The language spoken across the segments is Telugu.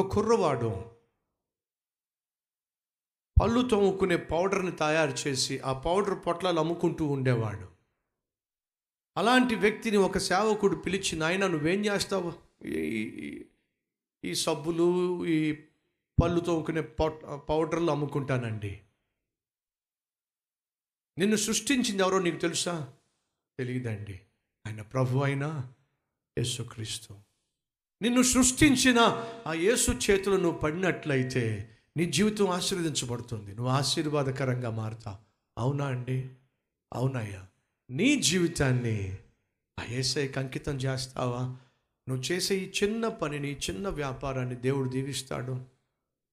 ఒక కుర్రవాడు. పళ్ళు తోముకునే పౌడర్ని తయారు చేసి ఆ పౌడర్ పొట్లాలు అమ్ముకుంటూ ఉండేవాడు. అలాంటి వ్యక్తిని ఒక సేవకుడు పిలిచి నాయన నువ్వేం చేస్తావు? ఈ- ఈ- సబ్బులు ఈ పళ్ళు తోముకునే పౌడర్లు అమ్ముకుంటానండి. నిన్ను సృష్టించింది ఎవరో నీకు తెలుసా? తెలియదండి ఆయన ప్రభు అయినా? యేసుక్రీస్తు. నిన్ను సృష్టించిన ఆ యేసు చేతులు నువ్వు పడినట్లయితే నీ జీవితం ఆశీర్వదించబడుతుంది. నువ్వు ఆశీర్వాదకరంగా మారుతా. అవునా అండి? అవునయ్యా. నీ జీవితాన్ని ఆ ఏసైకి అంకితం చేస్తావా? నువ్వు చేసే ఈ చిన్న పనిని చిన్న వ్యాపారాన్ని దేవుడు దీవిస్తాడు.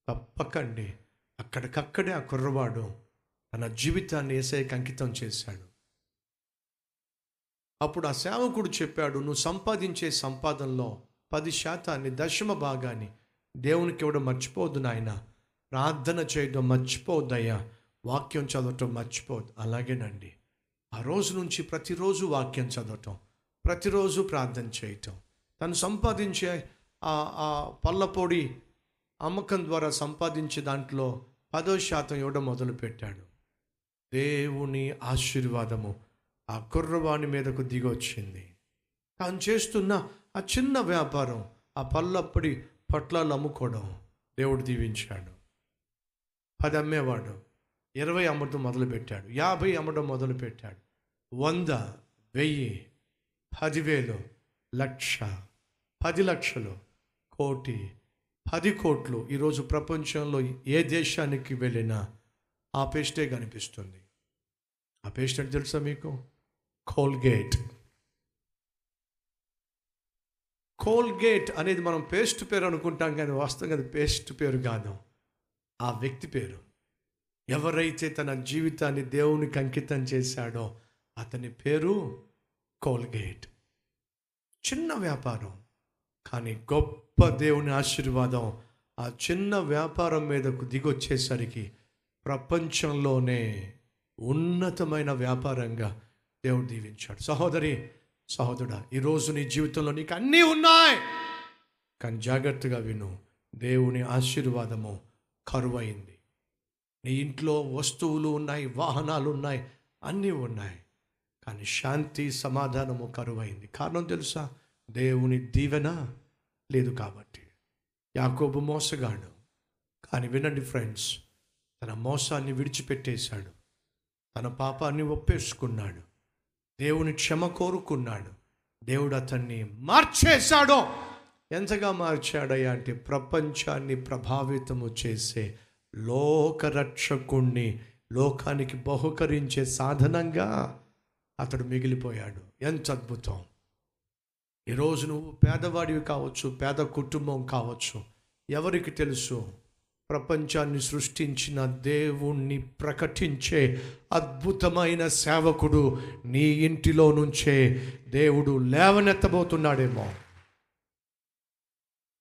తప్పకండి. అక్కడికక్కడే ఆ కుర్రవాడు తన జీవితాన్ని ఏసైకి అంకితం చేశాడు. అప్పుడు ఆ సేవకుడు చెప్పాడు నువ్వు సంపాదించే సంపాదనలో పది శాతాన్ని దశమ భాగాన్ని. దేవునికి ఇవ్వడం మర్చిపోవద్దు నాయన. ప్రార్థన చేయడం మర్చిపోవద్దయ్యా. వాక్యం చదవటం మర్చిపోవద్దు. అలాగేనండి. ఆ రోజు నుంచి ప్రతిరోజు వాక్యం చదవటం ప్రతిరోజు ప్రార్థన చేయటం. తను సంపాదించే ఆ ఆ పళ్ళపొడి అమ్మకం ద్వారా సంపాదించే దాంట్లో పదో శాతం ఇవ్వడం మొదలుపెట్టాడు. దేవుని ఆశీర్వాదము ఆ కుర్రవాణి మీదకు దిగొచ్చింది. తాను చేస్తున్న ఆ చిన్న వ్యాపారం ఆ పళ్ళప్పటి పొట్లాలు అమ్ముకోవడం దేవుడు దీవించాడు. పది అమ్మేవాడు ఇరవై అమ్మటం మొదలుపెట్టాడు యాభై అమ్మటం మొదలుపెట్టాడు వంద వెయ్యి పదివేలు లక్ష పది లక్షలు కోటి పది కోట్లు ఈరోజు ప్రపంచంలో ఏ దేశానికి వెళ్ళినా ఆ పేస్టే కనిపిస్తుంది. ఆ పేస్ట్ అంటే తెలుసా మీకు? కోల్గేట్. కోల్గేట్ అనేది మనం పేస్ట్ పేరు అనుకుంటాం కానీ వాస్తవంగా అది పేస్ట్ పేరు కాదు. ఆ వ్యక్తి పేరు. ఎవరైతే తన జీవితాన్ని దేవునికి అంకితం చేశాడో అతని పేరు కోల్గేట్ చిన్న వ్యాపారం కానీ గొప్ప దేవుని ఆశీర్వాదం ఆ చిన్న వ్యాపారం మీదకు దిగొచ్చేసరికి ప్రపంచంలోనే ఉన్నతమైన వ్యాపారంగా దేవుడు దీవించాడు. సహోదరి సహోదరుడా ఈరోజు నీ జీవితంలో నీకు అన్నీ ఉన్నాయి. కానీ జాగ్రత్తగా విను దేవుని ఆశీర్వాదము కరువైంది. నీ ఇంట్లో వస్తువులు ఉన్నాయి వాహనాలు ఉన్నాయి అన్నీ ఉన్నాయి. కానీ శాంతి సమాధానము కరువైంది. కారణం తెలుసా? దేవుని దీవెన లేదు కాబట్టి. యాకోబు మోసగాడు. కానీ వినండి ఫ్రెండ్స్ తన మోసాన్ని విడిచిపెట్టేశాడు. తన పాపాన్ని ఒప్పేసుకున్నాడు. దేవుని క్షమ కోరుకున్నాడు. దేవుడు అతన్ని మార్చేశాడు. ఎంతగా మార్చాడయ్యా అంటే ప్రపంచాన్ని ప్రభావితము చేసే లోకరక్షకుణ్ణి లోకానికి బహుకరించే సాధనంగా అతడు మిగిలిపోయాడు. ఎంత అద్భుతం! ఈరోజు నువ్వు పేదవాడివి కావచ్చు పేద కుటుంబం కావచ్చు ఎవరికి తెలుసు? ప్రపంచాన్ని సృష్టించిన దేవుణ్ణి ప్రకటించే అద్భుతమైన సేవకుడు నీ ఇంటిలో నుంచే దేవుడు లేవనెత్తబోతున్నాడేమో.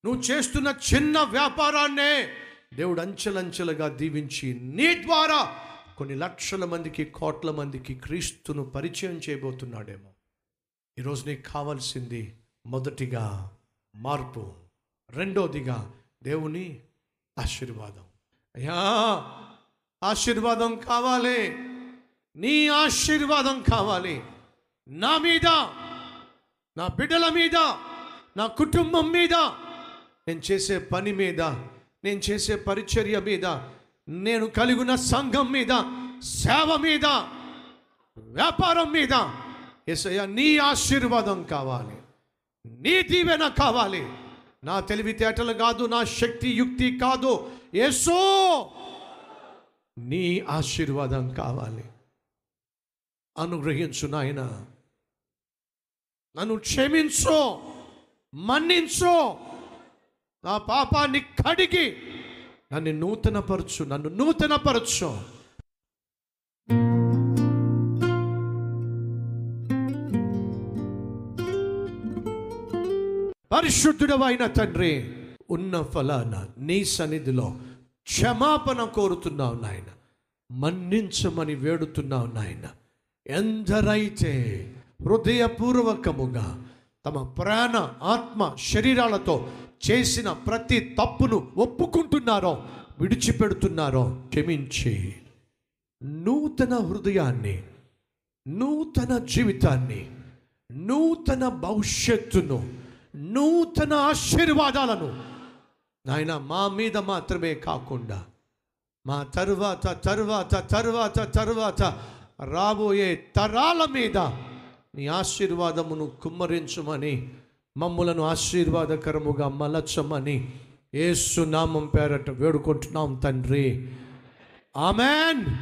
నువ్వు చేస్తున్న చిన్న వ్యాపారాన్నే దేవుడు అంచెలంచెలుగా దీవించి నీ ద్వారా కొన్ని లక్షల మందికి కోట్ల మందికి క్రీస్తును పరిచయం చేయబోతున్నాడేమో. ఈరోజు నీకు కావాల్సింది మొదటిగా మార్పు రెండోదిగా దేవుని ఆశీర్వాదం. అయ్యా ఆశీర్వాదం కావాలి. నీ ఆశీర్వాదం కావాలి. నా మీద నా బిడ్డల మీద నా కుటుంబం మీద నేను చేసే పని మీద నేను చేసే పరిచర్య మీద నేను కలిగిన సంఘం మీద సేవ మీద వ్యాపారం మీద ఎసయ్య నీ ఆశీర్వాదం కావాలి. నీ దీవెన కావాలి. నా తెలివితేటలు కాదు నా శక్తి యుక్తి కాదు. ఏసో నీ ఆశీర్వాదం కావాలి. అనుగ్రహించు నాయన. నన్ను క్షమించు మన్నించు. నా పాపాన్ని కడిగి నన్ను నూతనపరచు నన్ను నూతనపరచు. పరిశుద్ధుడవైన తండ్రి ఉన్న ఫలాన నీ సన్నిధిలో క్షమాపణ కోరుతున్నావు నాయన. మన్నించమని వేడుతున్నావు నాయన. ఎందరైతే హృదయపూర్వకముగా తమ ప్రాణ ఆత్మ శరీరాలతో చేసిన ప్రతి తప్పును ఒప్పుకుంటున్నారో విడిచిపెడుతున్నారో క్షమించి. నూతన హృదయాన్ని నూతన జీవితాన్ని నూతన భవిష్యత్తును నూతన ఆశీర్వాదాలను. నాయన మా మీద మాత్రమే కాకుండా మా తరువాత తరువాత తరువాత తరువాత రాబోయే తరాల మీద నీ ఆశీర్వాదమును కుమ్మరించమని మమ్ములను ఆశీర్వాదకరముగా మలచమని ఏసునామం నామం పేరట వేడుకుంటున్నాం తండ్రి. ఆమెన్.